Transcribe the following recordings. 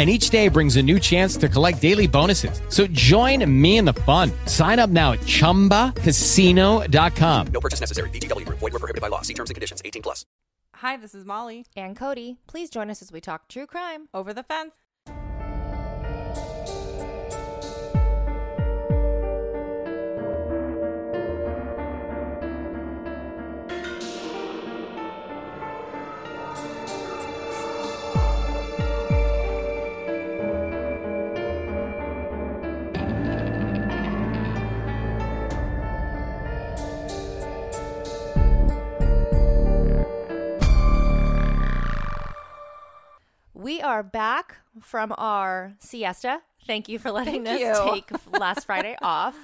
and each day brings a new chance to collect daily bonuses. So join me in the fun. Sign up now at ChumbaCasino.com. No purchase necessary. VGW. Void were prohibited by law. See terms and conditions. 18 plus. Hi, this is Molly. And Cody, please join us as we talk true crime. Over the fence. Are back from our siesta. Thank you for letting Thank us you. take last Friday off.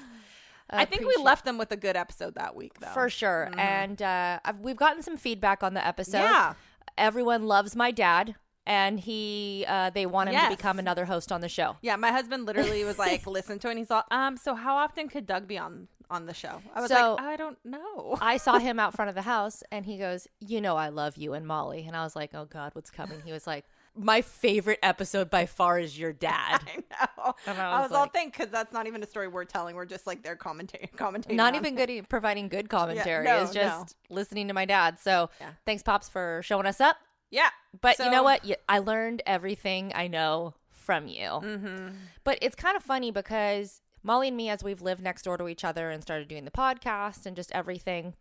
I think we left them with a good episode that week, though. for sure. And uh, I've, we've gotten some feedback on the episode. Yeah. Everyone loves my dad, and he uh, they want him Yes. to become another host on the show. Yeah, my husband literally was like, listen to it, and he's all, um, so how often could Doug be on on the show? I was So- like, I don't know. I saw him out front of the house, and he goes, "You know, I love you and Molly." And I was like, "Oh God, what's coming?" He was like, "My favorite episode by far is your dad." I know. And I I was, was all like- think because that's not even a story we're telling. We're just like they're commentating, commentating. Not even it. good providing good commentary. no, it's just listening to my dad. So Yeah. thanks, pops, for showing us up. Yeah, But you know what? I learned everything I know from you. Mm-hmm. But it's kind of funny because Molly and me, as we've lived next door to each other and started doing the podcast and just everything,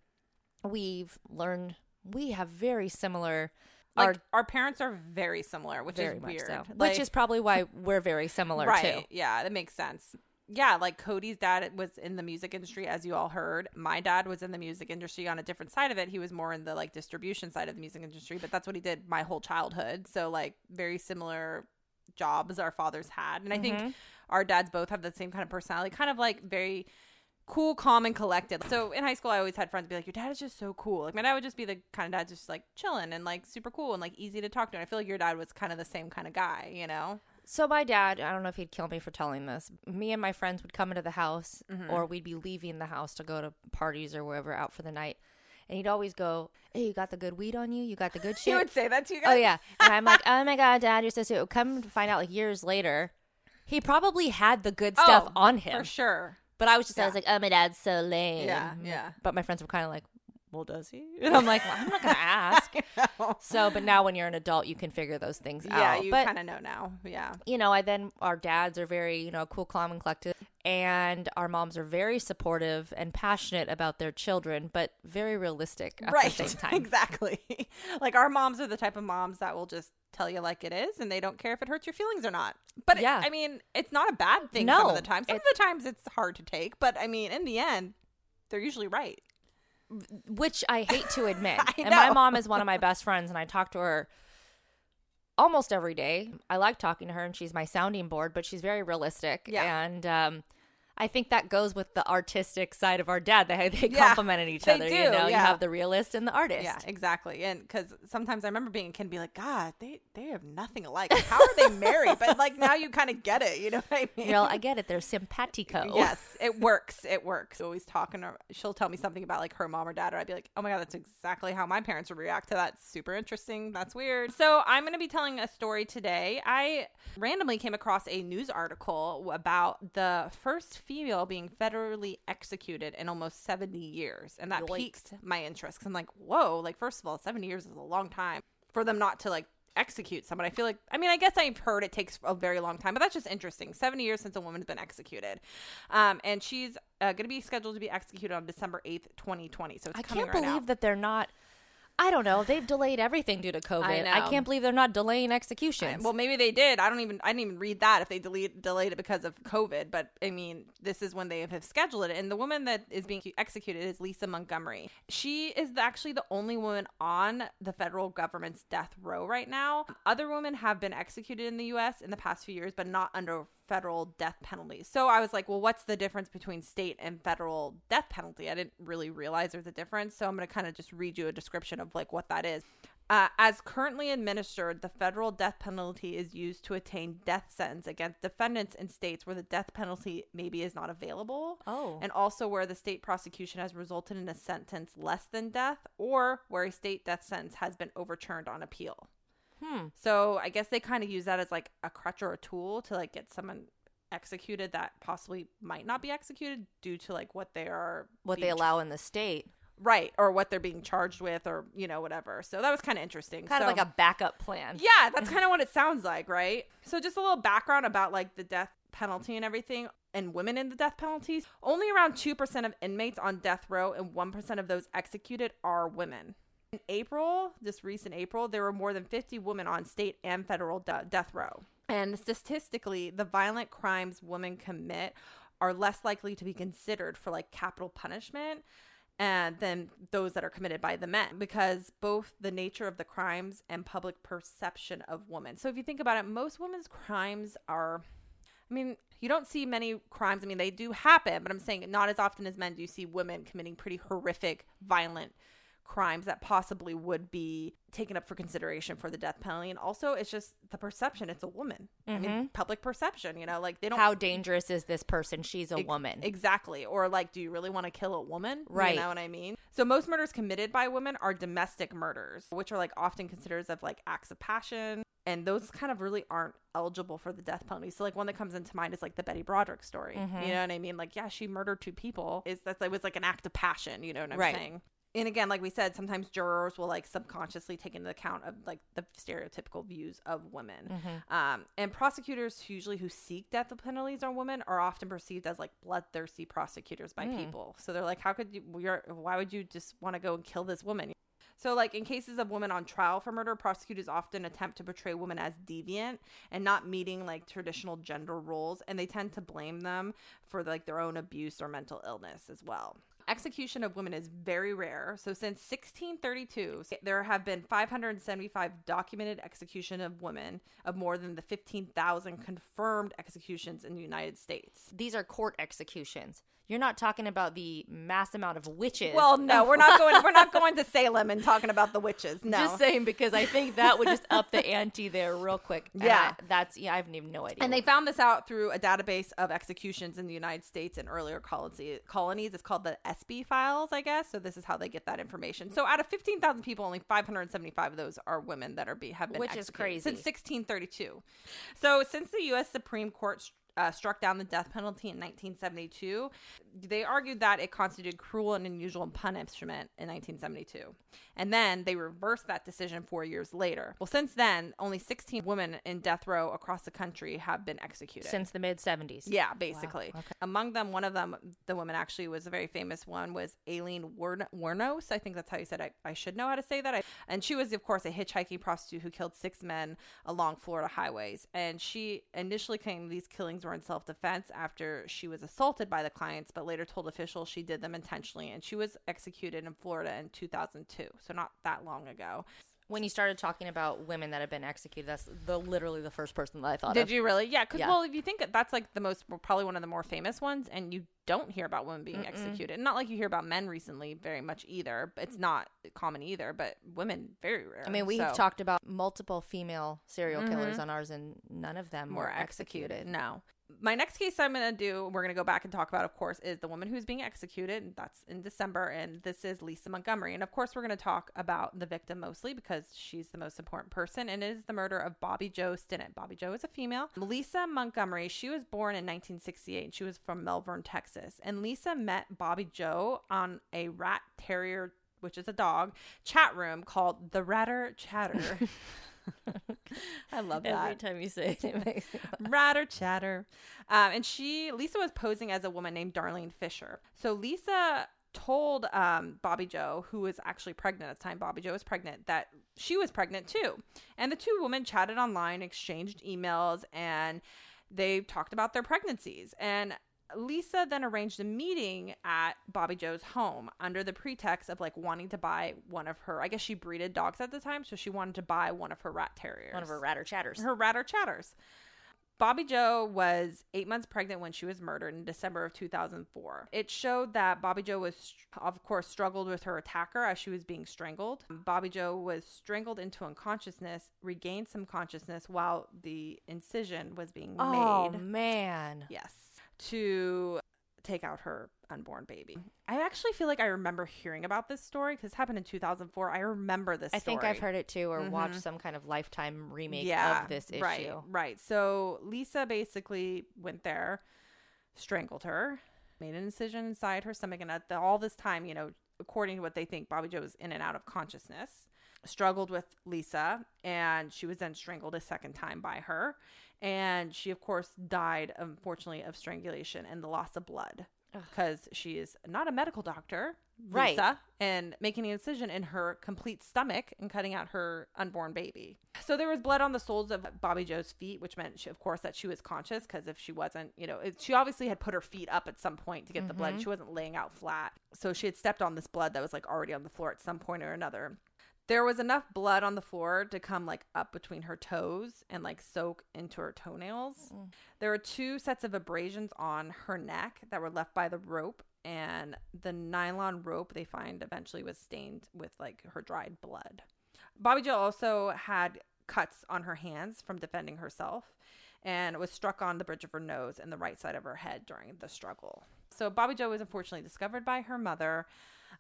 we've learned we have very similar. Like our, our, parents are very similar, which very is weird. so. Like- which is probably why we're very similar right. too. Yeah, that makes sense. Yeah, like Cody's dad was in the music industry, as you all heard. My dad was in the music industry on a different side of it. He was more in the like distribution side of the music industry, but that's what he did my whole childhood. So like very similar jobs our fathers had, and I Mm-hmm. think our dads both have the same kind of personality, kind of like very cool, calm, and collected. So in high school, I always had friends be like, "Your dad is just so cool." Like my dad would just be the kind of dad just like chilling and like super cool and like easy to talk to. And I feel like your dad was kind of the same kind of guy, you know? So my dad, I don't know if he'd kill me for telling this. Me and my friends would come into the house, Mm-hmm. or we'd be leaving the house to go to parties or wherever out for the night, and he'd always go, "Hey, you got the good weed on you? You got the good shit?" He would say that to you guys. Oh yeah, and I'm like, "Oh my god, dad, you're so sweet." Come to find out, like years later, he probably had the good stuff Oh, on him. for sure. But I was just, I was like, "Oh, my dad's so lame." Yeah, yeah. But my friends were kind of like, "Well, does he?" And I'm like, well, "I'm not gonna ask." So, but now when you're an adult, you can figure those things yeah, out. Yeah, you kind of know now. Yeah. you know, I then our dads are very, you know, cool, calm, and collected, and our moms are very supportive and passionate about their children, but very realistic at right. the same time. exactly. like our moms are the type of moms that will just tell you like it is and they don't care if it hurts your feelings or not. But Yeah. yeah. I mean, it's not a bad thing some No, of the time. Some of the times it's hard to take, but I mean, in the end, they're usually right. Which I hate to admit. And my mom is one of my best friends, and I talk to her almost every day. I like talking to her, and she's my sounding board, but she's very realistic. Yeah. And um, I think that goes with the artistic side of our dad. They, they Yeah, complemented each they other. do, you know, you have the realist and the artist. Yeah, exactly. And because sometimes I remember being a kid and be like, God, they, they have nothing alike. How are they married? But like now you kind of get it. You know what I mean? You know, I get it. They're simpatico. Yes, it works. It works. Always talking. To, she'll tell me something about like her mom or dad, or I'd be like, "Oh my god, that's exactly how my parents would react to that. Super interesting. That's weird." So I'm going to be telling a story today. I randomly came across a news article about the first female being federally executed in almost 70 years, and that piqued my interest. Cause I'm like, whoa, like first of all, 70 years is a long time for them not to like execute someone. I feel like, I mean, I guess I've heard it takes a very long time, but that's just interesting. 70 years since a woman's been executed. Um, and she's uh, going to be scheduled to be executed on December 8th, 2020. So it's I coming can't right believe now. that they're not. I don't know. They've delayed everything due to COVID. I, know. can't believe they're not delaying executions. Well, maybe they did. I don't even. I didn't even read that if they delayed it because of COVID. But I mean, this is when they have scheduled it. And the woman that is being executed is Lisa Montgomery. She is actually the only woman on the federal government's death row right now. Other women have been executed in the U.S. in the past few years, but not under federal death penalty. So I was like, well, what's the difference between state and federal death penalty? I didn't really realize there's a difference. So I'm going to kind of just read you a description of like what that is. Uh, as currently administered, the federal death penalty is used to attain death sentence against defendants in states where the death penalty maybe is not available. Oh. And also where the state prosecution has resulted in a sentence less than death or where a state death sentence has been overturned on appeal. Hmm. So I guess they kind of use that as like a crutch or a tool to like get someone executed that possibly might not be executed due to like what they are what they allow in the state. right or what they're being charged with or you know whatever so that was kind of interesting Kind So- of like a backup plan. yeah that's kind of what it sounds like right so just a little background about like the death penalty and everything and women in the death penalties only around 2% of inmates on death row and 1% of those executed are women in april this recent april there were more than 50 women on state and federal de- death row and statistically the violent crimes women commit are less likely to be considered for like capital punishment and than those that are committed by the men because both the nature of the crimes and public perception of women. So if you think about it, most women's crimes are I mean, you don't see many crimes. I mean, they do happen, but I'm saying not as often as men do you see women committing pretty horrific, violent crimes that possibly would be taken up for consideration for the death penalty. And also, it's just the perception. It's a woman. I mean, public perception, you know, like they don't How dangerous is this person? She's a Ex- woman. Exactly. Or like, do you really want to kill a woman? Right. You know what I mean? So most murders committed by women are domestic murders, which are like often considered of like acts of passion. And those kind of really aren't eligible for the death penalty. So like one that comes into mind is like the Betty Broderick story. Mm-hmm. You know what I mean? Like, yeah, she murdered two people. Is that it was like an act of passion, you know what I'm Right. saying? And again, like we said, sometimes jurors will like subconsciously take into account of like the stereotypical views of women. Mm-hmm. Um, and prosecutors usually who seek death penalties on women are often perceived as like bloodthirsty prosecutors by Hmm. people. So they're like, how could you? Why would you just want to go and kill this woman? So, like in cases of women on trial for murder, prosecutors often attempt to portray women as deviant and not meeting like traditional gender roles, and they tend to blame them for like their own abuse or mental illness as well. Execution of women is very rare. So, since 1632, there have been 575 documented execution of women of more than the 15,000 confirmed executions in the United States. These are court executions. You're not talking about the mass amount of witches. Well, no, we're not going. We're not going to Salem and talking about the witches. No, Just saying because I think that would just up the ante there real quick. Yeah. I- that's yeah. I have even no idea. And they found this out through a database of executions in the United States and earlier colonies. It's called the Espy files, I guess. So this is how they get that information. So out of 15,000 people, only 575 of those are women that are be, have been Which is crazy. since 1632. So since the U.S. Supreme Court uh, struck down the death penalty in 1972, they argued that it constituted cruel and unusual punishment in 1972. And then they reversed that decision four years later. Well, since then, only 16 women in death row across the country have been executed. since the mid 70s. Yeah, basically. Among them, one of them, the woman actually was a very famous one, was Aileen Wern- Wuornos. I think that's how you said it. I should know how to say that. I, and she was, of course, a hitchhiking prostitute who killed six men along Florida highways. And she initially claimed these killings were in self defense after she was assaulted by the clients, but later told officials she did them intentionally. And she was executed in Florida in 2002, so not that long ago. When you started talking about women that have been executed, that's the literally the first person that I thought Did of. you really? Yeah, because Yeah. well, if you think that's like the most, probably one of the more famous ones, and you don't hear about women being executed. Not like you hear about men recently very much either. It's not common either, but women very rare. I mean, we've So, Mm-hmm. talked about multiple female serial killers on ours, and none of them were were executed. executed. No. My next case I'm going to do, we're going to go back and talk about, of course, is the woman who's being executed. That's in December, and this is Lisa Montgomery. And of course, we're going to talk about the victim mostly because she's the most important person, and it is the murder of Bobby Joe Stinnett. Bobby Joe is a female. Lisa Montgomery, she was born in 1968. She was from Melbourne, Texas. And Lisa met Bobby Joe on a rat terrier, which is a dog, chat room called the Ratter Chatter. I love that Every time you say it, it makes me laugh. ratter chatter um, and she lisa was posing as a woman named darlene fisher so lisa told um, Bobby Joe, who was actually pregnant at the time, Bobby Joe was pregnant, that she was pregnant too. And the two women chatted online, exchanged emails, and they talked about their pregnancies. And Lisa then arranged a meeting at Bobby Joe's home under the pretext of like wanting to buy one of her, I guess she breeded dogs at the time, so she wanted to buy one of her rat terriers. One of her ratter chatters. her ratter chatters. Bobby Joe was eight months pregnant when she was murdered in December of 2004. It showed that Bobby Joe was, of course, struggled with her attacker as she was being strangled. Bobby Joe was strangled into unconsciousness, regained some consciousness while the incision was being oh made. man. Yes, to take out her unborn baby. I actually feel like I remember hearing about this story because it happened in 2004. I remember this I think I've heard it too, or watched Mhm. some kind of lifetime remake yeah, of this issue. Right, right. So Lisa basically went there, strangled her, made an incision inside her stomach, and at the, all this time, you know, according to what they think, Bobby Joe was in and out of consciousness. Struggled with Lisa, and she was then strangled a second time by her, and she, of course, died unfortunately of strangulation and the loss of blood because she is not a medical doctor, Right. Lisa, and making an incision in her complete stomach and cutting out her unborn baby. So there was blood on the soles of Bobby Joe's feet, which meant, she, of course, that she was conscious because if she wasn't, you know, it, she obviously had put her feet up at some point to get the blood. Mm-hmm. She wasn't laying out flat. So she had stepped on this blood that was like already on the floor at some point or another. There was enough blood on the floor to come like up between her toes and like soak into her toenails. There were two sets of abrasions on her neck that were left by the rope, and the nylon rope they find eventually was stained with like her dried blood. Bobby Jill also had cuts on her hands from defending herself and was struck on the bridge of her nose and the right side of her head during the struggle. So Bobby Joe was unfortunately discovered by her mother,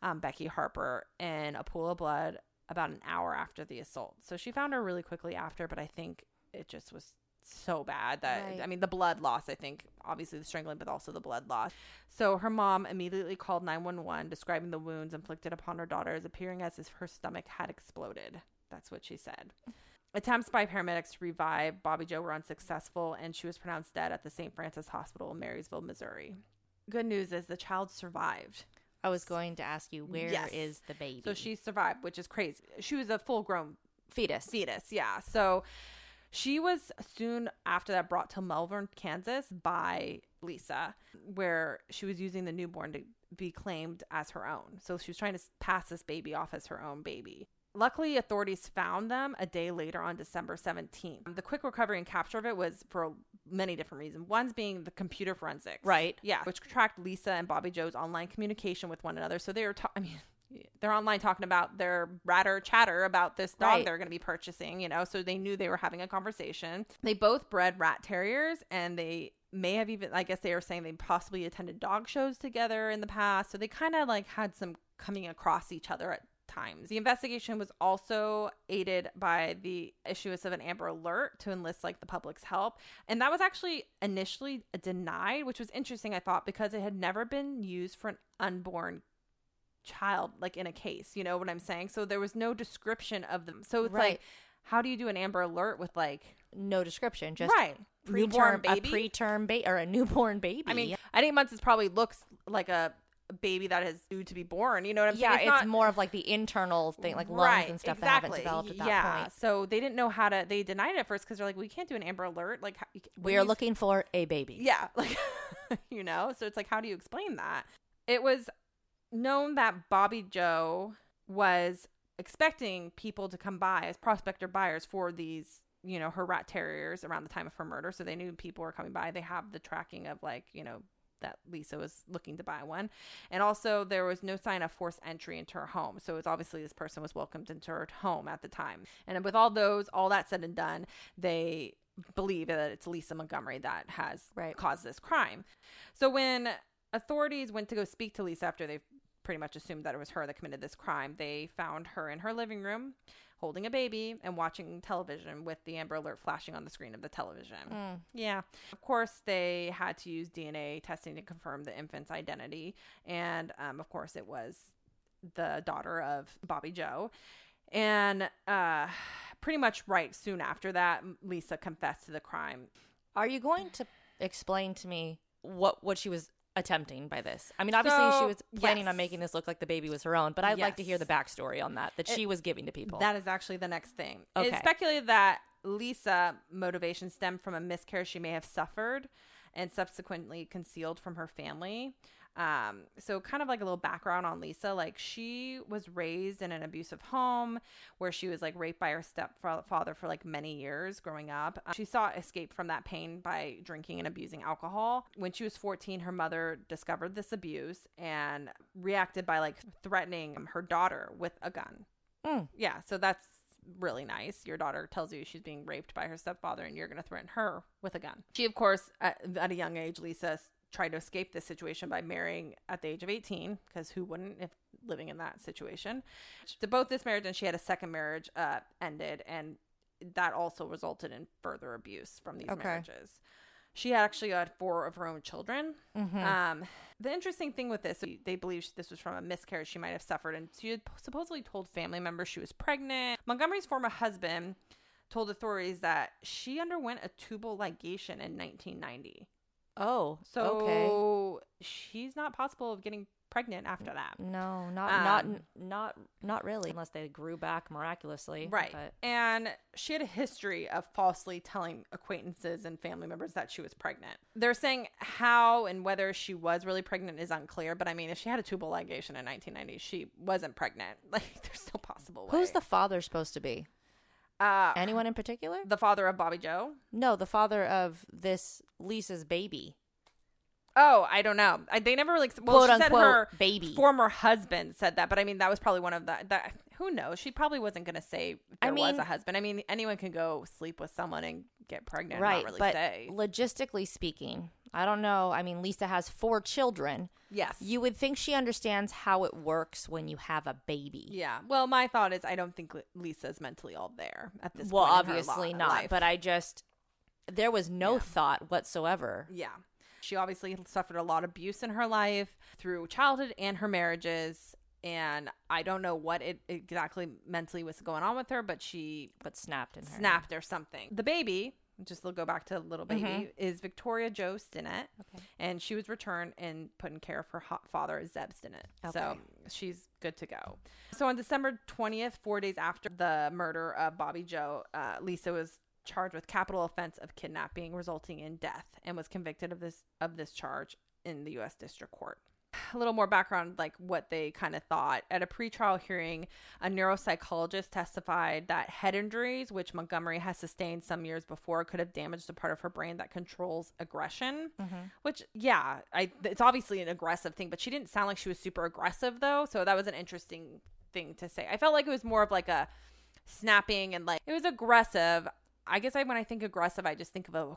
um, Becky Harper, in a pool of blood about an hour after the assault. So she found her really quickly after, but I think it just was so bad that Right. I mean the blood loss I think obviously the strangling but also the blood loss. So her mom immediately called 911 describing the wounds inflicted upon her daughter as appearing as if her stomach had exploded. That's what she said. Attempts by paramedics to revive Bobby Joe were unsuccessful and she was pronounced dead at the St. Francis Hospital in Marysville, Missouri. Good news is the child survived. I was going to ask you, where is Yes. the baby? So she survived, which is crazy. She was a full grown fetus. fetus, yeah. So she was soon after that brought to Melbourne, Kansas by Lisa, where she was using the newborn to be claimed as her own. So she was trying to pass this baby off as her own baby. Luckily, authorities found them a day later on December 17th. The quick recovery and capture of it was for many different reasons. One's being the computer forensics. Right. Yeah, which tracked Lisa and Bobby Joe's online communication with one another. So they were, ta- I mean, they're online talking about their ratter chatter about this dog Right. they're going to be purchasing, you know, so they knew they were having a conversation. They both bred rat terriers and they may have even, I guess they were saying they possibly attended dog shows together in the past. So they kind of like had some coming across each other at times. The investigation was also aided by the issuance of an Amber Alert to enlist like the public's help. And that was actually initially denied, which was interesting, I thought, because it had never been used for an unborn child, like in a case. You know what I'm saying? So there was no description of them. So it's Right. like, how do you do an Amber Alert with like, No description, just right, newborn preterm baby? a preterm baby or a newborn baby. I mean, at eight months, it probably looks like a baby that is due to be born. You know what I'm yeah, saying? it's, not- more of like the internal thing, like lungs and stuff that haven't developed at that yeah. point. So they didn't know how to. They denied it at first because they're like, we can't do an Amber Alert. Like, how- we are you- looking for a baby. Yeah, like you know. So it's like, how do you explain that? It was known that Bobby Joe was expecting people to come by as prospector buyers for these you know her rat terriers around the time of her murder so they knew people were coming by they have the tracking of like you know that Lisa was looking to buy one. And also, there was no sign of forced entry into her home. So it's obviously this person was welcomed into her home at the time. And with all those, all that said and done, they believe that it's Lisa Montgomery that has Right. caused this crime. So when authorities went to go speak to Lisa after they pretty much assumed that it was her that committed this crime, they found her in her living room holding a baby and watching television with the Amber Alert flashing on the screen of the television. Mm. Yeah. Of course, they had to use DNA testing to confirm the infant's identity. And um, of course, it was the daughter of Bobby Joe. And uh, pretty much right soon after that, Lisa confessed to the crime. Are you going to explain to me what what she was attempting by this? I mean, obviously she was planning yes. on making this look like the baby was her own, but I'd like to hear the backstory on that that she was giving to people. That is actually the next thing. Okay. It's speculated that Lisa motivation stemmed from a miscarriage she may have suffered and subsequently concealed from her family. Um, so kind of like a little background on Lisa, like she was raised in an abusive home where she was like raped by her stepfather for like many years growing up. Uh, she sought escape from that pain by drinking and abusing alcohol. When she was 14, her mother discovered this abuse and reacted by like threatening her daughter with a gun. Mm. Yeah, so that's really nice. Your daughter tells you she's being raped by her stepfather, and you're going to threaten her with a gun. She, of course, at, at a young age, Lisa tried to escape this situation by marrying at the age of 18, because who wouldn't if living in that situation? So both this marriage and she had a second marriage uh, ended, and that also resulted in further abuse from these Okay. marriages. She actually had four of her own children. Mm-hmm. Um, the interesting thing with this, they believe this was from a miscarriage she might have suffered, and she had supposedly told family members she was pregnant. Montgomery's former husband told authorities that she underwent a tubal ligation in 1990. oh, So okay. she's not possible of getting pregnant after that. No, not not Um, not not really, unless they grew back miraculously. Right. But And she had a history of falsely telling acquaintances and family members that she was pregnant. They're saying how and whether she was really pregnant is unclear, but I mean, if she had a tubal ligation in 1990, she wasn't pregnant. Like, there's no possible. way. who's the father supposed to be? uh, Anyone in particular? the father of Bobby Joe? No, the father of this Lisa's baby. Oh, I don't know. I, they never really well, Quote, she said unquote, her baby. former husband said that, but I mean that was probably one of the that who knows. She probably wasn't going to say I there was a husband. I mean anyone can go sleep with someone and get pregnant. right, and not really but say. logistically speaking, I don't know. I mean, Lisa has four children. Yes. You would think she understands how it works when you have a baby. Yeah. Well, my thought is I don't think Li- Lisa's mentally all there at this well, point. in her obviously not, life. but I just there was no Yeah. thought whatsoever. Yeah. She obviously suffered a lot of abuse in her life through childhood and her marriages. And I don't know what it exactly mentally was going on with her, but she But snapped in her. snapped or something. The baby, just to go back to little baby, is Victoria Joe Stinnett. Okay. And she was returned and put in care of her hot father, Zeb Stinnett. So she's good to go. So on December 20th, four days after the murder of Bobby Joe, uh, Lisa was charged with capital offense of kidnapping resulting in death and was convicted of this of this charge in the US District Court. A little more background like what they kind of thought. At a pretrial hearing, a neuropsychologist testified that head injuries which Montgomery has sustained some years before could have damaged the part of her brain that controls aggression. Mm-hmm. Which yeah, I it's obviously an aggressive thing, but she didn't sound like she was super aggressive though, so that was an interesting thing to say. I felt like it was more of like a snapping and like it was aggressive. I guess I when I think aggressive, I just think of a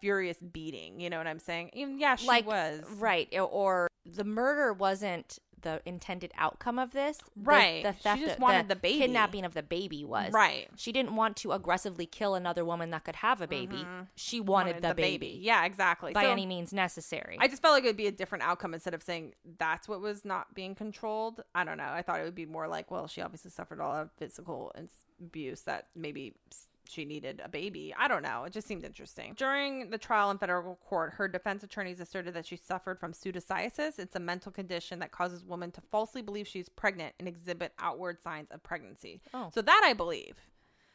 furious beating. You know what I'm saying? Even yeah, she like was right, or- the murder wasn't the intended outcome of this. Right. The, She theft, just wanted the baby. Kidnapping of the baby was Right. She didn't want to aggressively kill another woman that could have a baby. Mm-hmm. She wanted, the, baby, Yeah, exactly. by So, any means necessary. I just felt like it would be a different outcome instead of saying that's what was not being controlled. I don't know. I thought it would be more like, well, she obviously suffered a lot of physical abuse that maybe she needed a baby. I don't know. It just seemed interesting. During the trial in federal court, her defense attorneys asserted that she suffered from pseudocyesis. It's a mental condition that causes women to falsely believe she's pregnant and exhibit outward signs of pregnancy. Oh. So that I believe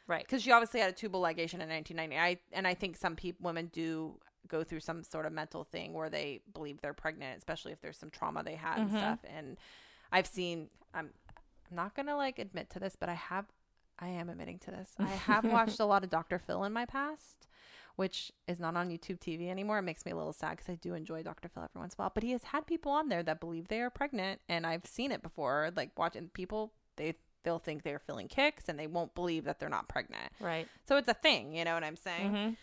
right. because she obviously had a tubal ligation in 1990. I and I think some people, women do go through some sort of mental thing where they believe they're pregnant, especially if there's some trauma they had and mm-hmm. stuff. And I've seen. I'm. I'm not gonna like admit to this, but I have. I am admitting to this. I have watched a lot of Dr. Phil in my past, which is not on YouTube TV anymore. It makes me a little sad because I do enjoy Dr. Phil every once in a while. But he has had people on there that believe they are pregnant, and I've seen it before. Like watching people, they they'll think they're feeling kicks, and they won't believe that they're not pregnant. Right. So it's a thing, you know what I'm saying? Mhm.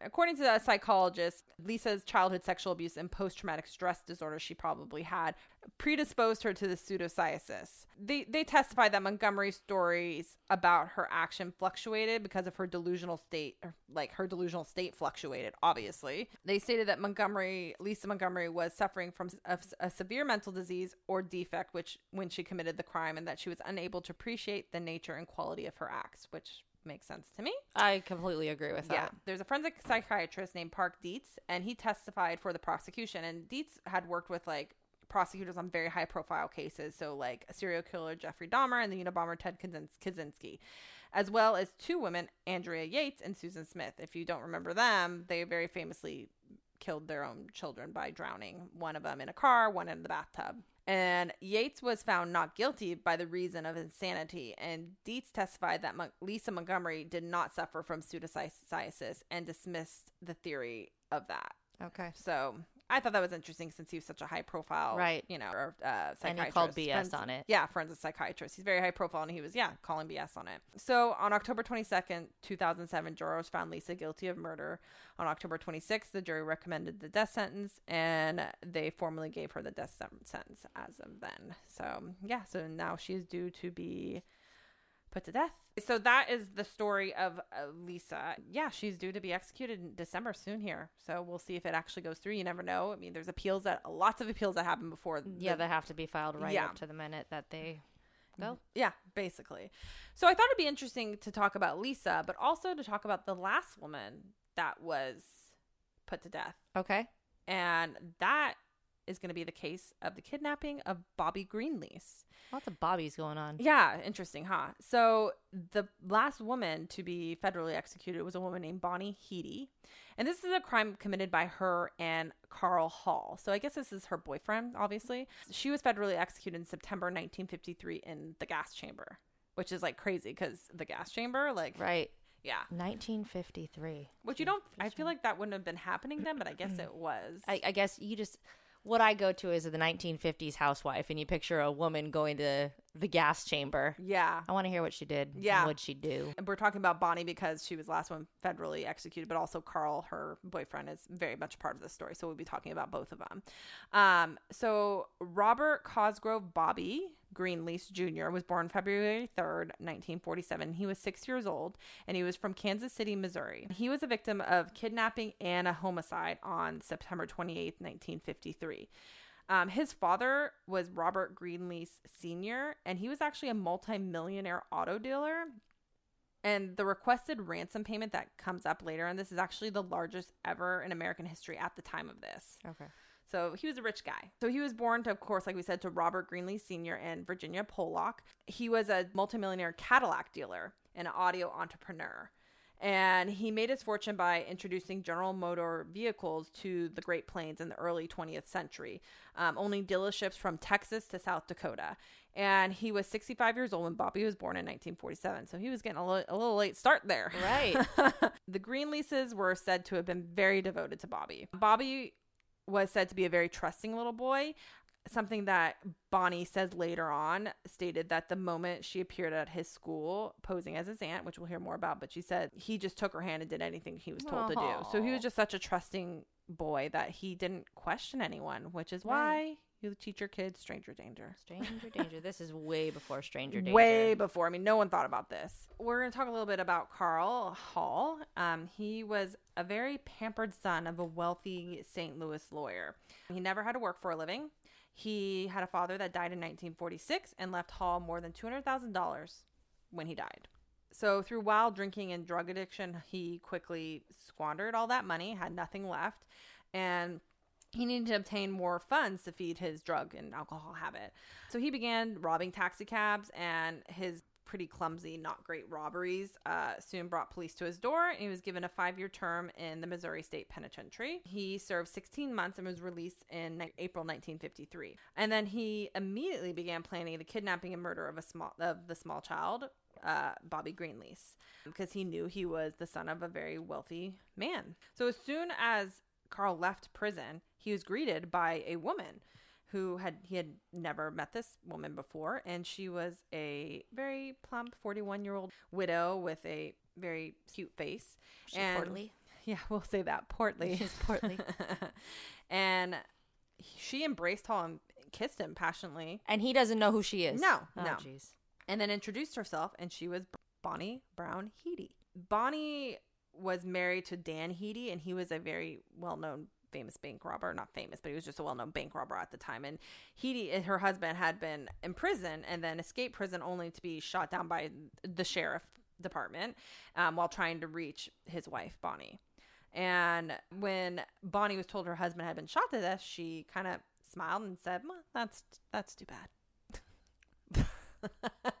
According to a psychologist, Lisa's childhood sexual abuse and post traumatic stress disorder she probably had predisposed her to the pseudocyesis. They, they testified that Montgomery's stories about her action fluctuated because of her delusional state, or like her delusional state fluctuated, obviously. They stated that Montgomery, Lisa Montgomery, was suffering from a, a severe mental disease or defect which when she committed the crime and that she was unable to appreciate the nature and quality of her acts, which makes sense to me. I completely agree with that. Yeah, there's a forensic psychiatrist named Park Dietz, and he testified for the prosecution. And Dietz had worked with like prosecutors on very high profile cases, so like a serial killer Jeffrey Dahmer and the Unabomber Ted Kaczyn- Kaczynski, as well as two women, Andrea Yates and Susan Smith. If you don't remember them, they very famously killed their own children by drowning, one of them in a car, one in the bathtub. And Yates was found not guilty by the reason of insanity. And Dietz testified that Mon- Lisa Montgomery did not suffer from pseudocyesis and dismissed the theory of that. Okay. So I thought that was interesting since he was such a high profile, Right. You know, or, uh, And he called. BS Forensic- on it. Yeah, forensic psychiatrist. He's very high profile, and he was yeah calling BS on it. So on October twenty second, two thousand seven, jurors found Lisa guilty of murder. On October twenty sixth, the jury recommended the death sentence, and they formally gave her the death sentence as of then. So yeah, so now she is due to be put to death. So that is the story of uh, Lisa. Yeah, she's due to be executed in December soon here. So we'll see if it actually goes through. You never know. I mean, there's appeals that lots of appeals that happen before. Yeah, the- they have to be filed right Yeah. up to the minute that they go. yeah, basically. So I thought it'd be interesting to talk about Lisa, but also to talk about the last woman that was put to death. Okay. And that is going to be the case of the kidnapping of Bobby Greenlease. Lots of bobbies going on. Yeah, interesting, huh? So the last woman to be federally executed was a woman named Bonnie Heady. And this is a crime committed by her and Carl Hall. So I guess this is her boyfriend, obviously. She was federally executed in September 1953 in the gas chamber, which is like crazy because the gas chamber, like, Right. yeah. 1953. Which you don't, I feel like that wouldn't have been happening then, but I guess mm. it was. I, I guess you just what I go to is the 1950s housewife, and you picture a woman going to the gas chamber. yeah. I want to hear what she did. Yeah. What'd she do? And we're talking about Bonnie because she was last one federally executed, but also Carl, her boyfriend, is very much part of the story. So we'll be talking about both of them. Um, so Robert Cosgrove Bobby Greenlease Jr. was born February 3rd, 1947. He was six years old and he was from Kansas City, Missouri. He was a victim of kidnapping and a homicide on September 28th, 1953. Um, his father was Robert Greenlease Sr., and he was actually a multimillionaire auto dealer. And the requested ransom payment that comes up later, and this is actually the largest ever in American history at the time of this. Okay. So he was a rich guy. So he was born to, of course, like we said, to Robert Greenlease Sr. and Virginia Pollock. He was a multimillionaire Cadillac dealer and an audio entrepreneur. And he made his fortune by introducing General Motor vehicles to the Great Plains in the early 20th century, um, owning dealerships from Texas to South Dakota. And he was 65 years old when Bobby was born in 1947. So he was getting a li- a little late start there. Right. the Greenleases were said to have been very devoted to Bobby. Bobby was said to be a very trusting little boy. Something that Bonnie says later on stated that the moment she appeared at his school posing as his aunt, which we'll hear more about, but she said he just took her hand and did anything he was told to do. So he was just such a trusting boy that he didn't question anyone, which is why you teach your kids stranger danger. Stranger danger. This is way before stranger danger. Way before. I mean, no one thought about this. We're going to talk a little bit about Carl Hall. Um, he was a very pampered son of a wealthy St. Louis lawyer. He never had to work for a living. He had a father that died in 1946 and left Hall more than $200,000 when he died. So, through wild drinking and drug addiction, he quickly squandered all that money, had nothing left, and he needed to obtain more funds to feed his drug and alcohol habit. So he began robbing taxi cabs, and his pretty clumsy, not great robberies uh, soon brought police to his door. And he was given a five year term in the Missouri State Penitentiary. He served 16 months and was released in April 1953. And then he immediately began planning the kidnapping and murder of a small of the small child. Uh, Bobby Greenlease, because he knew he was the son of a very wealthy man. So as soon as Carl left prison, he was greeted by a woman who had he had never met this woman before and she was a very plump 41-year-old widow with a very cute face She and portly. yeah we'll say that portly She's portly. and she embraced Hall and kissed him passionately And he doesn't know who she is. No, Oh, no. jeez. and then introduced herself and she was Bonnie Brown Heady. Bonnie was married to Dan Heady and he was a very well-known famous bank robber, not famous, but he was just a well-known bank robber at the time. And he, her husband had been in prison and then escaped prison only to be shot down by the sheriff department um, while trying to reach his wife, Bonnie. And when Bonnie was told her husband had been shot to death, she kind of smiled and said, "That's that's too bad."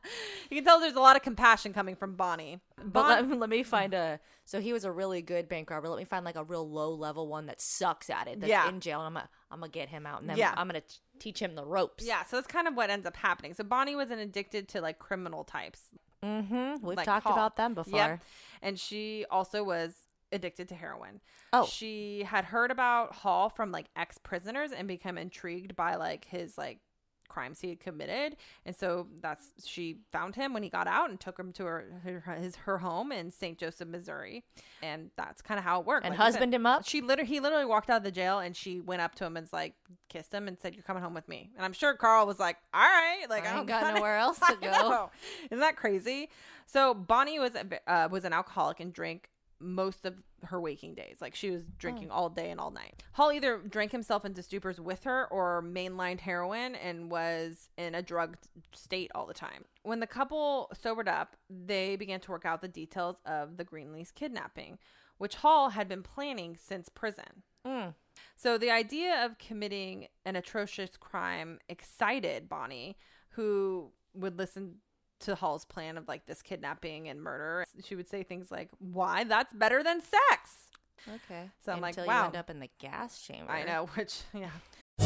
you can tell there's a lot of compassion coming from Bonnie. But Bon- let, me- let me find a. So he was a really good bank robber. Let me find like a real low level one that sucks at it. That's Yeah. in jail. And I'm gonna I'm gonna get him out, and then Yeah. I'm gonna t- teach him the ropes. yeah, so that's kind of what ends up happening. So Bonnie was an addicted to like criminal types, Mm-hmm. We've like talked Hall. about them before. Yep. And she also was addicted to heroin. Oh. She had heard about Hall from like ex prisoners and become intrigued by like his like crimes he had committed. And so that's she found him when he got out and took him to her her, his, her home in St. Joseph, Missouri. And that's kind of how it worked. And Like husband him up? She literally he literally walked out of the jail and she went up to him and like kissed him and said, "You're coming home with me." And I'm sure Carl was like, "All right, like I I, ain't don't got nowhere else to go. Isn't that crazy? So Bonnie was a, uh, was an alcoholic and drank most of her waking days. Like she was drinking all day and all night. Hall either drank himself into stupors with her or mainlined heroin and was in a drugged state all the time. When the couple sobered up, they began to work out the details of the Greenlease kidnapping, which Hall had been planning since prison. Mm. So the idea of committing an atrocious crime excited Bonnie, who would listen to Hall's plan of like this kidnapping and murder. She would say things like, "Why? That's better than sex." Okay. So I'm like, Until wow. you end up in the gas chamber. I know, which yeah.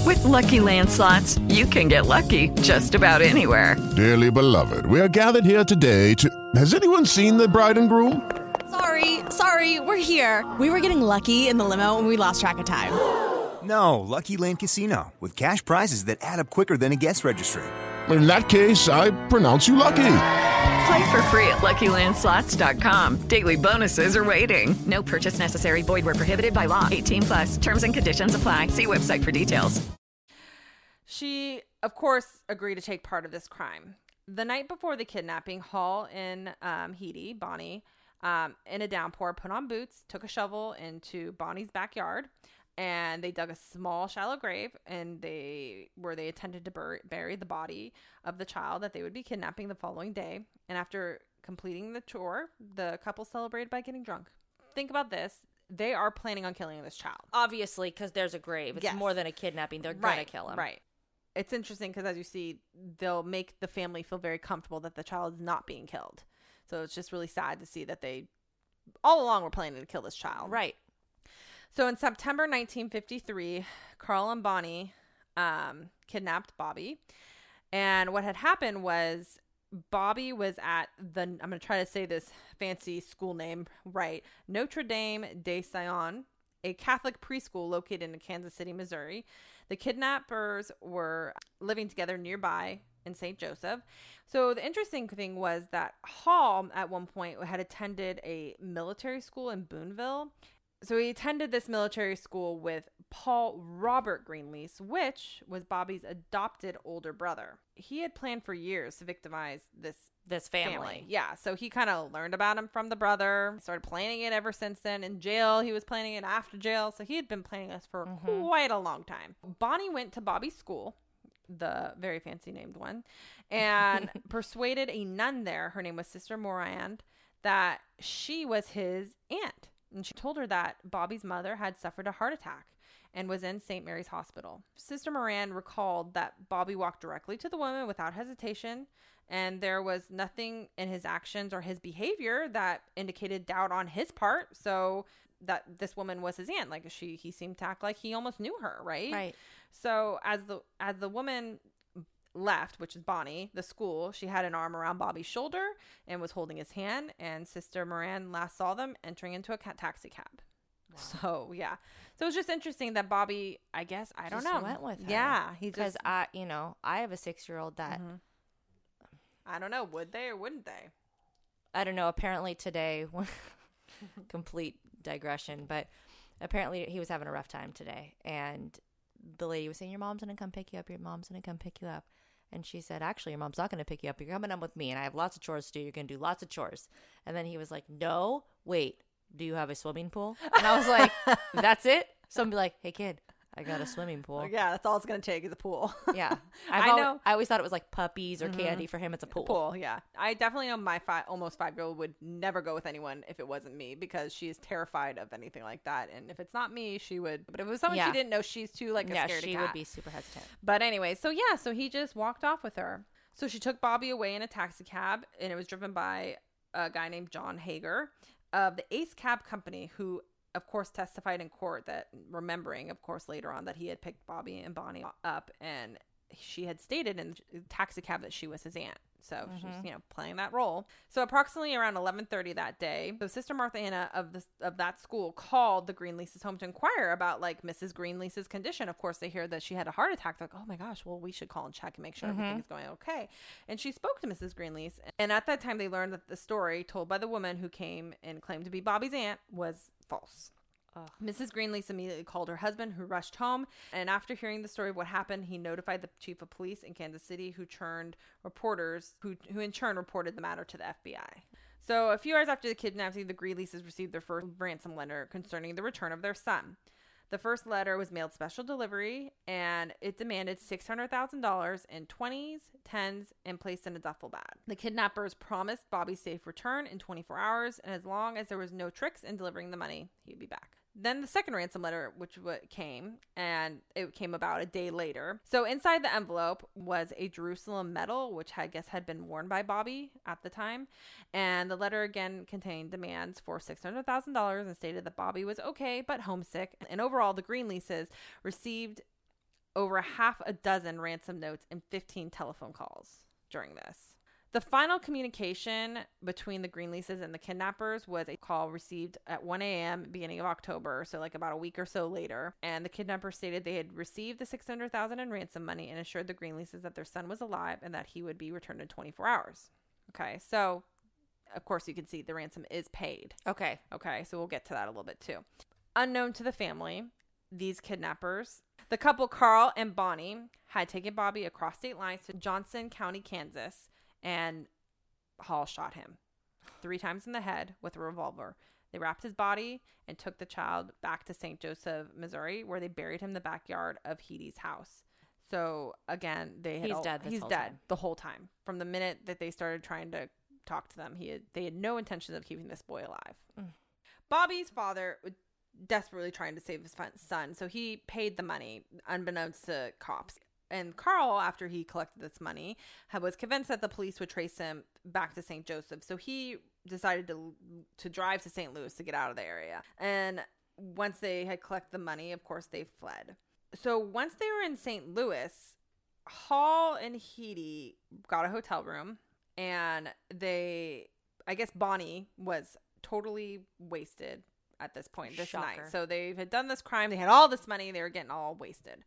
With Lucky Land slots, you can get lucky just about anywhere. Dearly beloved, we are gathered here today to. Has anyone seen the bride and groom? Sorry, sorry, we're here. We were getting lucky in the limo and we lost track of time. No, Lucky Land Casino, with cash prizes that add up quicker than a guest registry. In that case, I pronounce you lucky. Play for free at LuckyLandSlots.com. Daily bonuses are waiting. No purchase necessary. Void where prohibited by law. 18 plus. Terms and conditions apply. See website for details. She, of course, agreed to take part of this crime. The night before the kidnapping, Hall and um, Heidi, Bonnie, um, in a downpour, put on boots, took a shovel into Bonnie's backyard, and they dug a small, shallow grave, and they where they intended to bur- bury the body of the child that they would be kidnapping the following day. And after completing the chore, the couple celebrated by getting drunk. Think about this: they are planning on killing this child. Obviously, because there's a grave. It's Yes. more than a kidnapping. They're gonna kill him. Right. It's interesting because as you see, they'll make the family feel very comfortable that the child is not being killed. So it's just really sad to see that they all along were planning to kill this child. Right. So in September 1953, Carl and Bonnie um, kidnapped Bobby. And what had happened was Bobby was at the, I'm going to try to say this fancy school name right, Notre Dame de Sion, a Catholic preschool located in Kansas City, Missouri. The kidnappers were living together nearby in St. Joseph. So the interesting thing was that Hall at one point had attended a military school in Boonville. So he attended this military school with Paul Robert Greenlease, which was Bobby's adopted older brother. He had planned for years to victimize this This family. family. Yeah, so he kind of learned about him from the brother, started planning it ever since then. In jail, he was planning it after jail, so he had been planning this for mm-hmm. quite a long time. Bonnie went to Bobby's school, the very fancy named one, and persuaded a nun there, her name was Sister Morand, that she was his aunt. And she told her that Bobby's mother had suffered a heart attack and was in St. Mary's Hospital. Sister Moran recalled that Bobby walked directly to the woman without hesitation, and there was nothing in his actions or his behavior that indicated doubt on his part. So that this woman was his aunt, like she, he seemed to act like he almost knew her, right? Right. So as the as the woman left, which is Bonnie, the school, she had an arm around Bobby's shoulder and was holding his hand. And Sister Moran last saw them entering into a ca- taxi cab. So yeah, so it was just interesting that Bobby, I guess, I don't Just know, went with her. Yeah, he Because just, I, you know, I have a six year old that mm-hmm. I don't know, would they or wouldn't they? I don't know. Apparently today, complete digression, but apparently he was having a rough time today, and the lady was saying, "Your mom's gonna come pick you up. Your mom's gonna come pick you up." And she said, "Actually, your mom's not gonna pick you up. You're coming up with me, and I have lots of chores to do. You're gonna do lots of chores." And then he was like, "No, wait. Do you have a swimming pool?" And I was like, "That's it." So I'm like, "Hey kid, I got a swimming pool. Yeah, that's all it's gonna take is a pool. Yeah, I I've know. al- I always thought it was like puppies or Mhm. candy. For him, it's a pool. Pool, yeah. I definitely know my five, almost five year old would never go with anyone if it wasn't me because she is terrified of anything like that. And if it's not me, she would. But if it was someone Yeah. she didn't know, she's too like a yeah, scaredy she cat. would be super hesitant. But anyway, so yeah, so he just walked off with her. So she took Bobby away in a taxi cab, and it was driven by a guy named John Hager of the Ace Cab Company, who, of course, testified in court that, remembering, of course, later on that he had picked Bobby and Bonnie up, and she had stated in the taxi cab that she was his aunt. So she's, Mhm. you know, playing that role. So approximately around 11:30 that day, so Sister Martha Anna of the of that school called the Greenleases home to inquire about like Mrs. Greenlease's condition. Of course, they hear that she had a heart attack. They're like, "Oh my gosh, well, we should call and check and make sure everything Mhm. is going okay." And she spoke to Mrs. Greenlease, and at that time, they learned that the story told by the woman who came and claimed to be Bobby's aunt was false. Mrs. Greenlease immediately called her husband, who rushed home. And after hearing the story of what happened, he notified the chief of police in Kansas City, who turned reporters, who, who in turn reported the matter to the FBI. So, a few hours after the kidnapping, the Greenleases received their first ransom letter concerning the return of their son. The first letter was mailed special delivery, and it demanded $600,000 in 20s, 10s, and placed in a duffel bag. The kidnappers promised Bobby's safe return in 24 hours, and as long as there was no tricks in delivering the money, he'd be back. Then the second ransom letter, which came, and it came about a day later. So inside the envelope was a Jerusalem medal, which I guess had been worn by Bobby at the time. And the letter again contained demands for $600,000 and stated that Bobby was okay but homesick. And overall, the Greenleases received over half a dozen ransom notes and 15 telephone calls during this. The final communication between the Greenleases and the kidnappers was a call received at 1 a.m. beginning of October, so like about a week or so later. And the kidnappers stated they had received the 600,000 in ransom money and assured the Greenleases that their son was alive and that he would be returned in 24 hours. Okay, so of course you can see the ransom is paid. Okay. Okay, so we'll get to that a little bit too. Unknown to the family, these kidnappers, the couple Carl and Bonnie had taken Bobby across state lines to Johnson County, Kansas, and Hall shot him three times in the head with a revolver. They wrapped his body and took the child back to St. Joseph, Missouri, where they buried him in the backyard of Heady's house. So again, they had He's all- dead he's dead time. the whole time from the minute that they started trying to talk to them. He had, they had no intention of keeping this boy alive. Mm. Bobby's father was desperately trying to save his son, so he paid the money unbeknownst to cops. And Carl, after he collected this money, was convinced that the police would trace him back to St. Joseph. So he decided to to drive to St. Louis to get out of the area. And once they had collected the money, of course, they fled. So once they were in St. Louis, Hall and Heady got a hotel room, and they, I guess Bonnie was totally wasted at this point this Shocker. night. So they had done this crime. They had all this money. They were getting all wasted.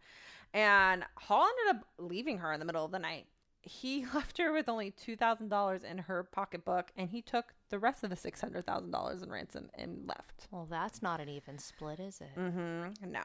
And Hall ended up leaving her in the middle of the night. He left her with only $2,000 in her pocketbook and he took the rest of the $600,000 in ransom and left. Well, that's not an even split, is it? Mm-hmm. No.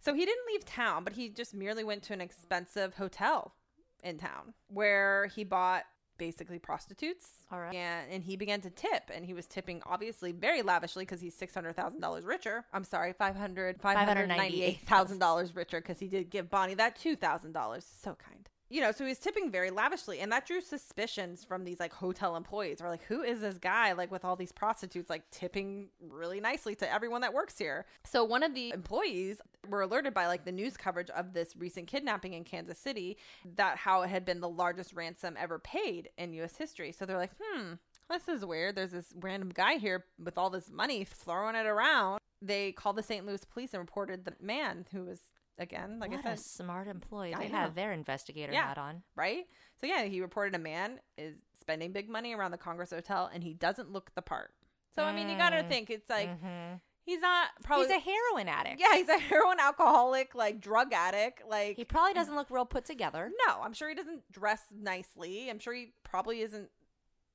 So he didn't leave town, but he just merely went to an expensive hotel in town where he bought basically prostitutes. All right. And, and he began to tip, and he was tipping obviously very lavishly because he's six hundred thousand dollars richer. I'm sorry, five hundred five hundred ninety eight thousand dollars richer because he did give Bonnie that two thousand dollars. So kind. You know, so he was tipping very lavishly, and that drew suspicions from these like hotel employees. We're like, who is this guy like with all these prostitutes like tipping really nicely to everyone that works here? So one of the employees were alerted by like the news coverage of this recent kidnapping in Kansas City that how it had been the largest ransom ever paid in U.S. history. So they're like, hmm, this is weird. There's this random guy here with all this money throwing it around. They called the St. Louis police and reported the man who was again, like what I a said, smart employee. They had their investigator Yeah. hat on. right? So yeah, he reported a man is spending big money around the Congress Hotel and he doesn't look the part. So I mean, you got to Mm. think it's like Mhm. he's not probably He's a heroin addict. yeah, he's a heroin alcoholic, like drug addict, like He probably doesn't look real put together. No, I'm sure he doesn't dress nicely. I'm sure he probably isn't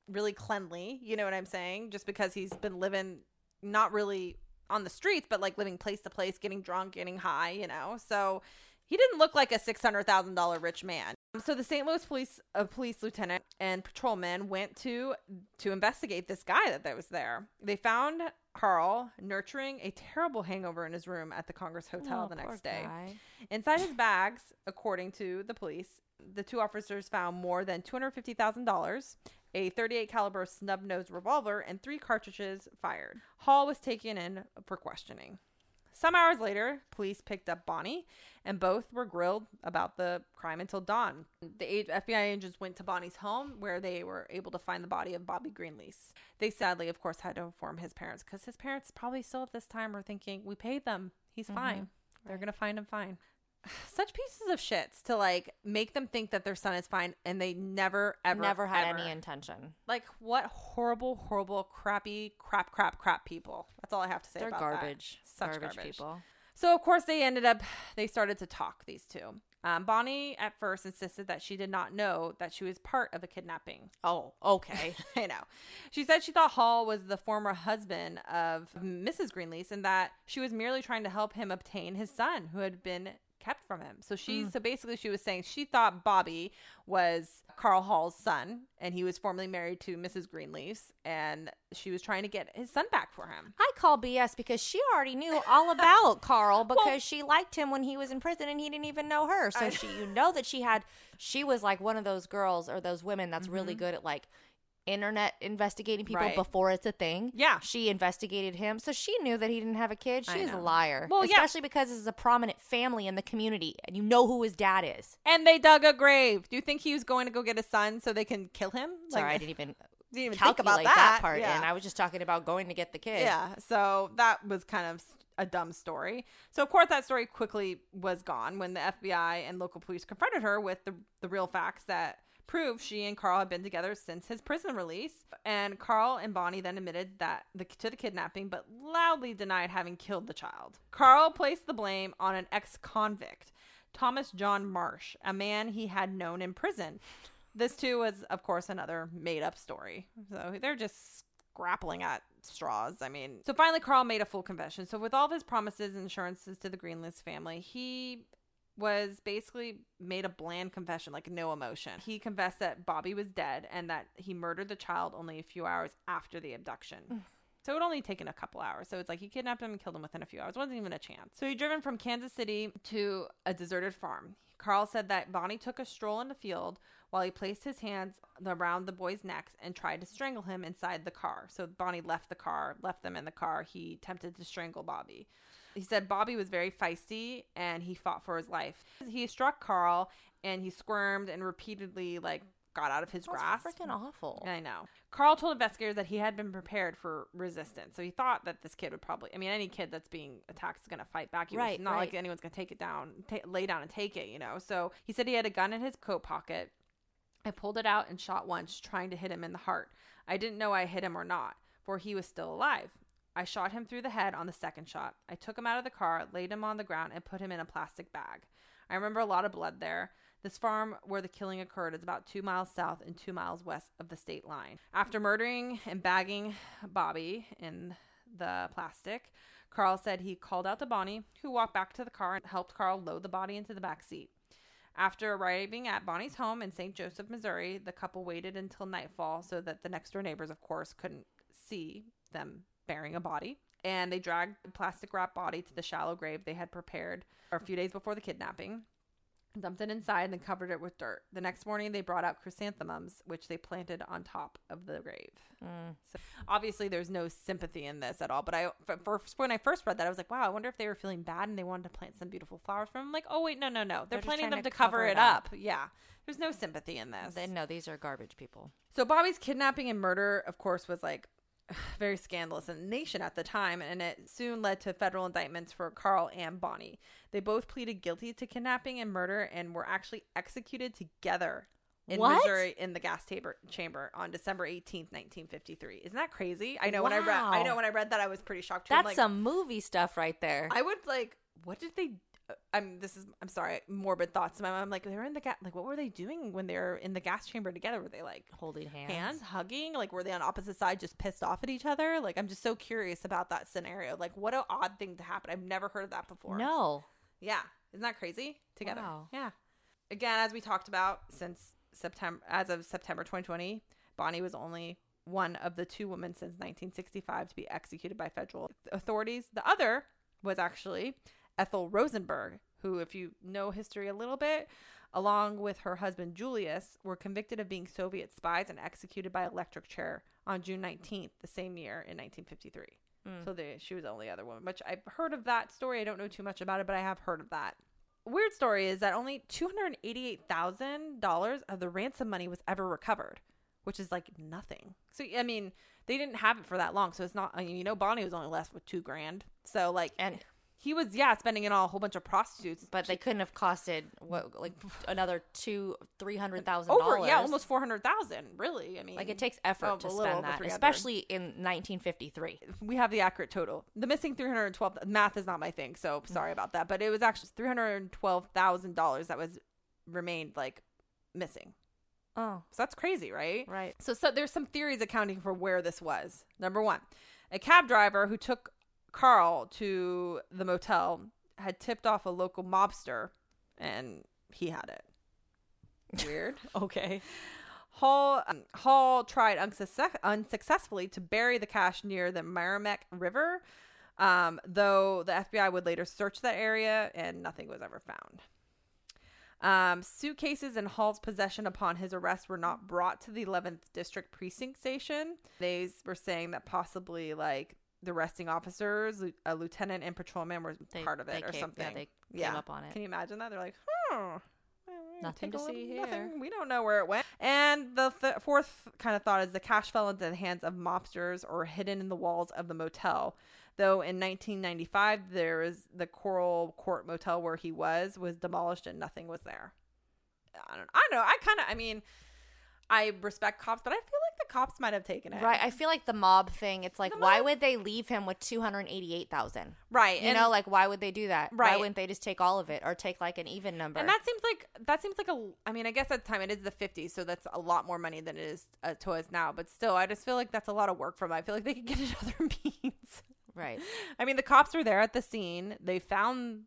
really cleanly. You know what I'm saying? Just because he's been living not really on the streets, but like living place to place, getting drunk, getting high, you know. So he didn't look like a $600,000 rich man. So the St. Louis police a police lieutenant and patrolman went to to investigate this guy that, that was there. They found Carl nurturing a terrible hangover in his room at the Congress Hotel oh, the next day. Guy. Inside his bags, according to the police, the two officers found more than $250,000 a thirty-eight caliber snub-nosed revolver, and three cartridges fired. Hall was taken in for questioning. Some hours later, police picked up Bonnie, and both were grilled about the crime until dawn. The FBI agents went to Bonnie's home, where they were able to find the body of Bobby Greenlease. They sadly, of course, had to inform his parents because his parents probably still at this time were thinking, "We paid them. He's mm-hmm. fine. They're gonna find him fine." Such pieces of shits to like make them think that their son is fine, and they never, ever, Never had ever. any intention. Like what horrible, horrible, crappy, crap, crap, crap people. That's all I have to say They're about that. garbage. Such garbage, garbage. people. So of course they ended up they started to talk these two. Um, Bonnie at first insisted that she did not know that she was part of a kidnapping. Oh, okay. I know. She said she thought Hall was the former husband of Mrs. Greenlease and that she was merely trying to help him obtain his son who had been kept from him. So she Mm. so basically she was saying she thought Bobby was Carl Hall's son and he was formerly married to Mrs. Greenlease's, and she was trying to get his son back for him. I call BS because she already knew all about Carl because she liked him when he was in prison and he didn't even know her. So I- she, you know, that she had, she was like one of those girls or those women that's really good at like internet investigating people. Right. before it's a thing. Yeah. She investigated him. So she knew that he didn't have a kid. I She was a liar. Well, yeah. Especially because this is a prominent family in the community and you know who his dad is. And they dug a grave. Do you think he was going to go get his son so they can kill him? Sorry, I didn't even didn't even think about that. part Yeah. in. I was just talking about going to get the kid. Yeah, so that was kind of a dumb story. So of course that story quickly was gone when the FBI and local police confronted her with the the real facts that proved she and Carl had been together since his prison release. And Carl and Bonnie then admitted that the, to the kidnapping, but loudly denied having killed the child. Carl placed the blame on an ex-convict, Thomas John Marsh, a man he had known in prison. This too was, of course, another made-up story. So they're just grappling at straws. I mean, so finally, Carl made a full confession. So with all of his promises and assurances to the Greenlease family, he was basically made a bland confession, like no emotion. He confessed that Bobby was dead and that he murdered the child only a few hours after the abduction. So it only taken a couple hours. So it's like he kidnapped him and killed him within a few hours. wasn't even a chance. So he driven from Kansas City to a deserted farm. Carl said that Bonnie took a stroll in the field while he placed his hands around the boy's necks and tried to strangle him inside the car. So Bonnie left the car, left them in the car. He attempted to strangle Bobby. He said Bobby was very feisty and he fought for his life. He struck Carl and he squirmed and repeatedly like got out of his That's grasp. freaking awful. I know. Carl told investigators that he had been prepared for resistance. So he thought that this kid would probably, I mean, any kid that's being attacked is going to fight back. He was Right, not like anyone's going to take it down, ta- lay down and take it, you know. So he said he had a gun in his coat pocket. I pulled it out and shot once, trying to hit him in the heart. I didn't know I hit him or not, for he was still alive. I shot him through the head on the second shot. I took him out of the car, laid him on the ground, and put him in a plastic bag. I remember a lot of blood there. This farm where the killing occurred is about two miles south and two miles west of the state line. After murdering and bagging Bobby in the plastic, Carl said he called out to Bonnie, who walked back to the car and helped Carl load the body into the back seat. After arriving at Bonnie's home in St. Joseph, Missouri, the couple waited until nightfall so that the next door neighbors, of course, couldn't see them burying a body. And they dragged the plastic wrap body to the shallow grave they had prepared a few days before the kidnapping, dumped it inside, and then covered it with dirt. The next morning, they brought out chrysanthemums, which they planted on top of the grave. Mm. So obviously, there's no sympathy in this at all. But I, f- first, when I first read that, I was like, wow, I wonder if they were feeling bad and they wanted to plant some beautiful flowers for him. I'm like, oh wait, no, no, no, they're, They're planting them to, to cover, cover it it up. up. Yeah, there's no sympathy in this. They, no, these are garbage people. So Bobby's kidnapping and murder, of course, was like very scandalous in the nation at the time, and it soon led to federal indictments for Carl and Bonnie. They both pleaded guilty to kidnapping and murder and were actually executed together in What? Missouri in the gas chamber on December 18th, 1953. Isn't that crazy? I know when I read I know when I read that I was pretty shocked. too. That's like, some movie stuff right there. I would like what did they I'm this is I'm sorry, morbid thoughts. My mom like they were in the gas like what were they doing when they were in the gas chamber together? Were they like Holding hands. hands hugging like were they on opposite sides just pissed off at each other like i'm just so curious about that scenario like what an odd thing to happen i've never heard of that before No. yeah isn't that crazy together Wow. yeah again, as we talked about, since September, as of September 2020, Bonnie was only one of the two women since 1965 to be executed by federal authorities. The other was actually Ethel Rosenberg, who, if you know history a little bit, along with her husband Julius, were convicted of being Soviet spies and executed by electric chair on June 19th, the same year in 1953. Mm. So they, she was the only other woman, which I've heard of that story. I don't know too much about it, but I have heard of that. Weird story is that only $288,000 of the ransom money was ever recovered, which is like nothing. So, I mean, they didn't have it for that long. So it's not, I mean, you know, Bonnie was only left with two grand. So, like, And he was, yeah, spending it on a whole bunch of prostitutes. but they couldn't have costed what like another two three hundred thousand over, yeah, almost 400000 really. I mean, Like it takes effort Oh, to spend that, 300. especially in 1953. we have the accurate total. The missing 312 math is not my thing, so sorry about that, but it was actually $312,000 that was remained like missing. Oh, So that's crazy, right? right. So, so there's some theories accounting for where this was. Number 1, a cab driver who took Carl to the motel had tipped off a local mobster and he had it. Weird. Okay. Hall um, Hall tried unsuccess- unsuccessfully to bury the cash near the Meramec River, um, though the FBI would later search that area and nothing was ever found. Um, suitcases in Hall's possession upon his arrest were not brought to the 11th District Precinct Station. They were saying that possibly like the resting officers, a lieutenant and patrolman were They- part of it or came- yeah, something. they came up on it. Can you imagine that? They're like, huh. well, we're gonna Nothing to a see little- here. nothing- We don't know where it went. And the th- fourth kind of thought is the cash fell into the hands of mobsters or hidden in the walls of the motel. Though in 1995, there was the Coral Court Motel where he was was demolished and nothing was there. I don't. I don't know. I kind of. I mean, I respect cops, but I feel like the cops might have taken it. Right. I feel like the mob thing. It's like, The why mob- would they leave him with two hundred eighty-eight thousand? Right. You and- know, like why would they do that? Why Right. wouldn't they just take all of it or take like an even number? And that seems like that seems like a. I mean, I guess at the time it is the 50s, so that's a lot more money than it is uh, to us now. But still, I just feel like that's a lot of work for them. I feel like they could get it other means. right. I mean, the cops were there at the scene. They found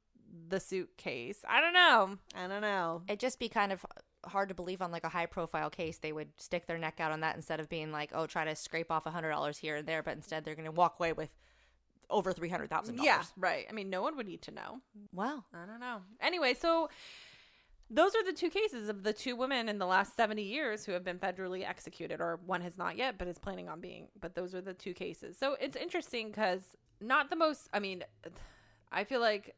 the suitcase. I don't know. I don't know. It'd just be kind of hard to believe on like a high-profile case they would stick their neck out on that instead of being like, oh, try to scrape off a hundred dollars here and there, but instead they're going to walk away with over three hundred thousand dollars. Yeah, right. I mean, no one would need to know. Well, I don't know. Anyway, so those are the two cases of the two women in the last 70 years who have been federally executed, or one has not yet, but is planning on being. But those are the two cases. So it's interesting because not the most, I mean, I feel like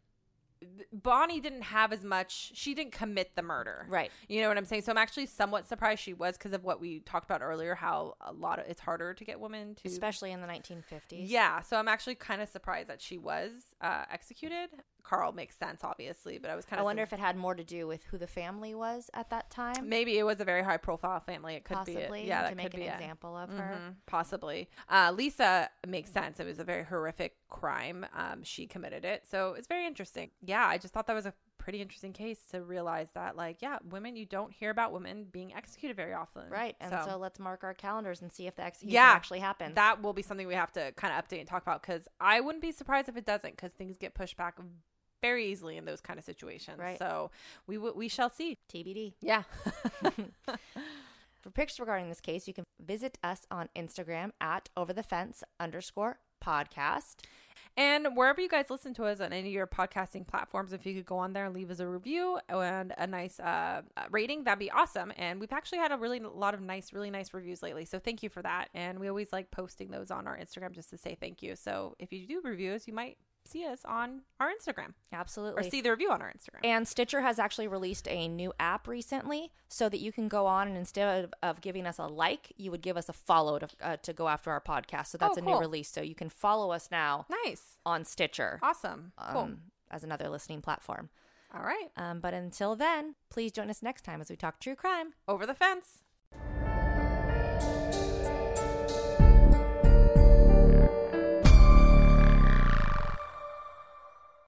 Bonnie didn't have as much, she didn't commit the murder. Right. You know what I'm saying? So I'm actually somewhat surprised she was because of what we talked about earlier, how a lot of it's harder to get women to Especially in the 1950s. yeah, so I'm actually kind of surprised that she was uh, executed. Carl makes sense, obviously, but I was kind of. I wonder if it had more to do with who the family was at that time. maybe it was a very high profile family. It could Possibly. be, yeah, to that make could an be it. example of her. Mhm, possibly. Uh, Lisa makes sense. It was a very horrific crime. Um, she committed it, so it's very interesting. Yeah, I just thought that was a pretty interesting case to realize that, like, yeah, women you don't hear about women being executed very often, Right. And so. let's mark our calendars and see if the execution yeah, actually happens. That will be something we have to kind of update and talk about because I wouldn't be surprised if it doesn't because things get pushed back very easily in those kind of situations. Right. So we w- we shall see. TBD. Yeah. For pictures regarding this case, you can visit us on Instagram at over the fence underscore podcast. And wherever you guys listen to us on any of your podcasting platforms, if you could go on there and leave us a review and a nice uh, rating, that'd be awesome. And we've actually had a really a lot of nice, really nice reviews lately. So thank you for that. And we always like posting those on our Instagram just to say thank you. So if you do reviews, you might see us on our Instagram Absolutely. or see the review on our Instagram. And Stitcher has actually released a new app recently so that you can go on and instead of, of giving us a like, you would give us a follow to, uh, to go after our podcast. So that's Oh, a new release. So you can follow us now nice. on Stitcher Awesome. Cool. um, as another listening platform. All right. Um, but until then, please join us next time as we talk true crime. Over the fence.